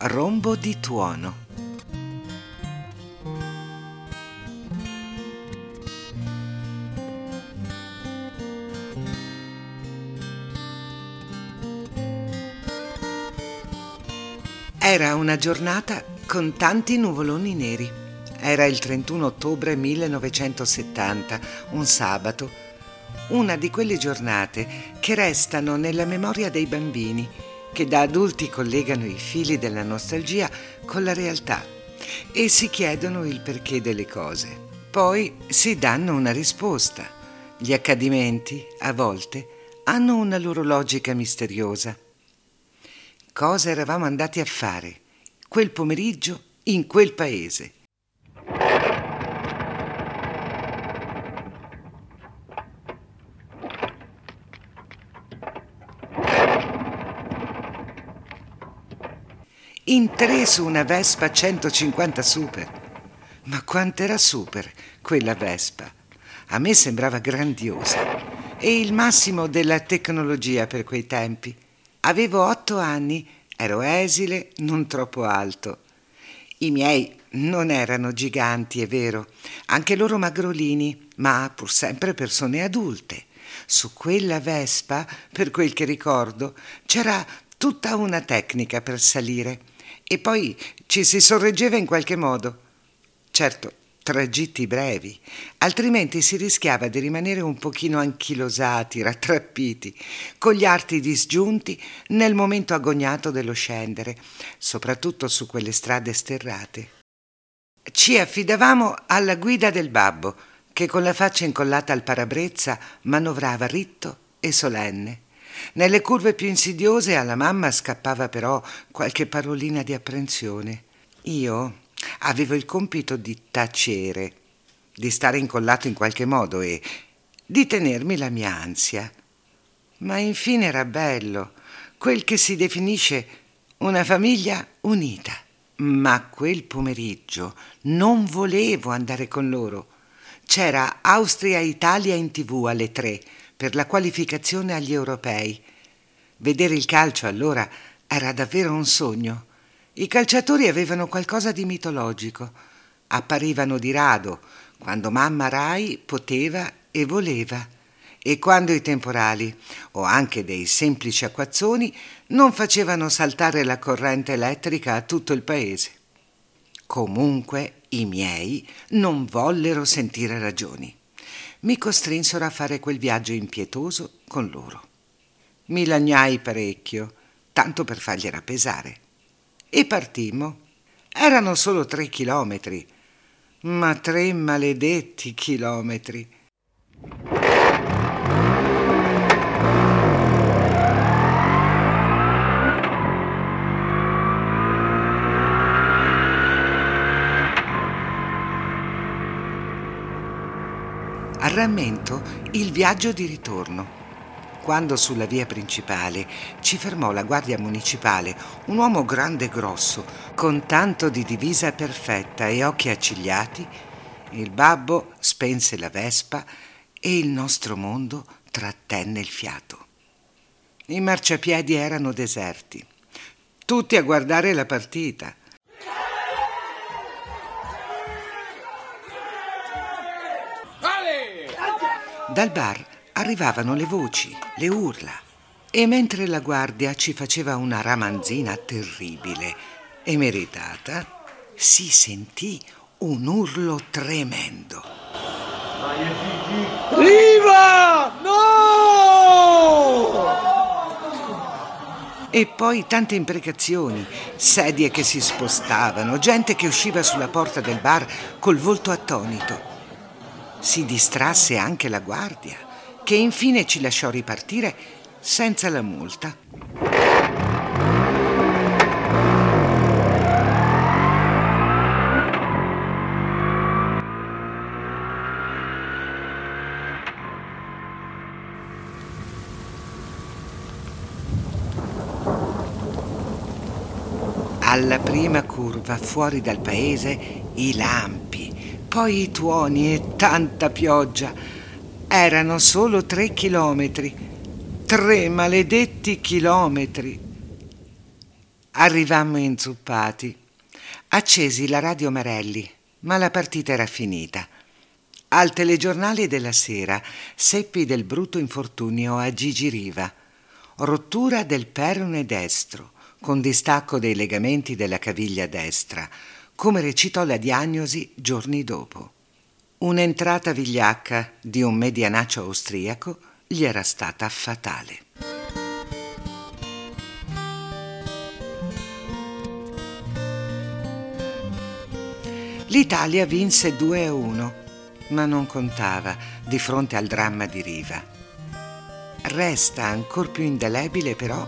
Rombo di tuono. Era una giornata con tanti nuvoloni neri. Era il 31 ottobre 1970, un sabato. Una di quelle giornate che restano nella memoria dei bambini, che da adulti collegano i fili della nostalgia con la realtà e si chiedono il perché delle cose. Poi si danno una risposta. Gli accadimenti, a volte, hanno una loro logica misteriosa cosa eravamo andati a fare quel pomeriggio in quel paese. In tre su una Vespa 150 Super. Ma quant'era super quella Vespa? A me sembrava grandiosa e il massimo della tecnologia per quei tempi. Avevo otto anni, ero esile, non troppo alto. I miei non erano giganti, è vero, anche loro magrolini, ma pur sempre persone adulte. Su quella Vespa, per quel che ricordo, c'era tutta una tecnica per salire e poi ci si sorreggeva in qualche modo. Certo, tragitti brevi, altrimenti si rischiava di rimanere un pochino anchilosati, rattrappiti, con gli arti disgiunti nel momento agognato dello scendere, soprattutto su quelle strade sterrate. Ci affidavamo alla guida del babbo, che con la faccia incollata al parabrezza manovrava ritto e solenne. Nelle curve più insidiose alla mamma scappava però qualche parolina di apprensione. Io, avevo il compito di tacere, di stare incollato in qualche modo e di tenermi la mia ansia. Ma infine era bello, quel che si definisce una famiglia unita. Ma quel pomeriggio non volevo andare con loro. C'era Austria-Italia in tv alle tre per la qualificazione agli europei. Vedere il calcio allora era davvero un sogno. I calciatori avevano qualcosa di mitologico. Apparivano di rado, quando mamma Rai poteva e voleva, e quando i temporali, o anche dei semplici acquazzoni, non facevano saltare la corrente elettrica a tutto il paese. Comunque i miei non vollero sentire ragioni. Mi costrinsero a fare quel viaggio impietoso con loro. Mi lagnai parecchio, tanto per fargliela pesare e partimmo. Erano solo tre chilometri, ma tre maledetti chilometri. Rammento il viaggio di ritorno quando sulla via principale ci fermò la guardia municipale, un uomo grande e grosso, con tanto di divisa perfetta e occhi accigliati, il babbo spense la vespa e il nostro mondo trattenne il fiato. I marciapiedi erano deserti, tutti a guardare la partita. Dal bar arrivavano le voci, le urla. E mentre la guardia ci faceva una ramanzina terribile e meritata, si sentì un urlo tremendo. Viva! No! E poi tante imprecazioni, sedie che si spostavano, gente che usciva sulla porta del bar col volto attonito. Si distrasse anche la guardia che infine ci lasciò ripartire senza la multa. Alla prima curva, fuori dal paese, i lampi, poi i tuoni e tanta pioggia erano solo tre chilometri, tre maledetti chilometri. Arrivammo inzuppati. Accesi la radio Marelli, ma la partita era finita. Al telegiornale della sera seppi del brutto infortunio a Gigi Riva. Rottura del perone destro, con distacco dei legamenti della caviglia destra, come recitò la diagnosi giorni dopo. Un'entrata vigliacca di un medianaccio austriaco gli era stata fatale. L'Italia vinse 2 a 1, ma non contava di fronte al dramma di Riva. Resta ancor più indelebile però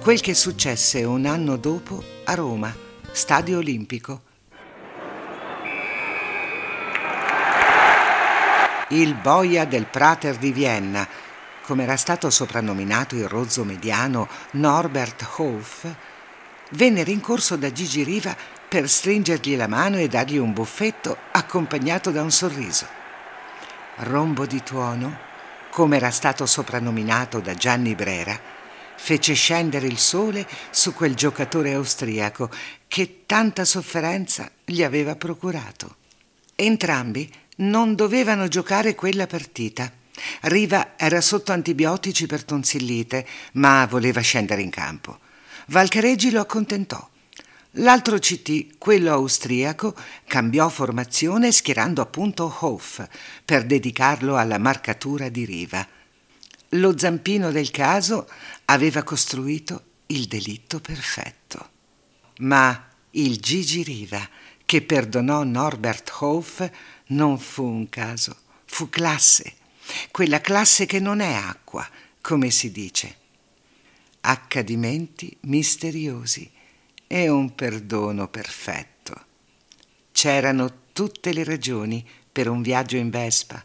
quel che successe un anno dopo a Roma, Stadio Olimpico. Il boia del Prater di Vienna, come era stato soprannominato il rozzo mediano Norbert Hof, venne rincorso da Gigi Riva per stringergli la mano e dargli un buffetto accompagnato da un sorriso. Rombo di tuono, come era stato soprannominato da Gianni Brera, fece scendere il sole su quel giocatore austriaco che tanta sofferenza gli aveva procurato. Entrambi non dovevano giocare quella partita. Riva era sotto antibiotici per tonsillite, ma voleva scendere in campo. Valcareggi lo accontentò L'altro CT, quello austriaco, cambiò formazione schierando appunto Hoff per dedicarlo alla marcatura di riva. Lo zampino del caso aveva costruito il delitto perfetto. Ma il Gigi Riva, che perdonò Norbert Hoff, non fu un caso, fu classe, quella classe che non è acqua, come si dice. Accadimenti misteriosi e un perdono perfetto. C'erano tutte le ragioni per un viaggio in Vespa,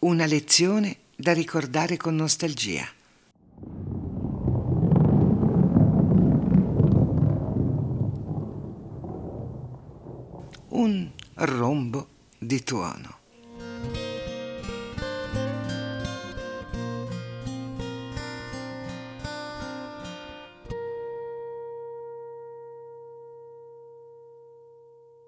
una lezione da ricordare con nostalgia. Un rombo di tuono.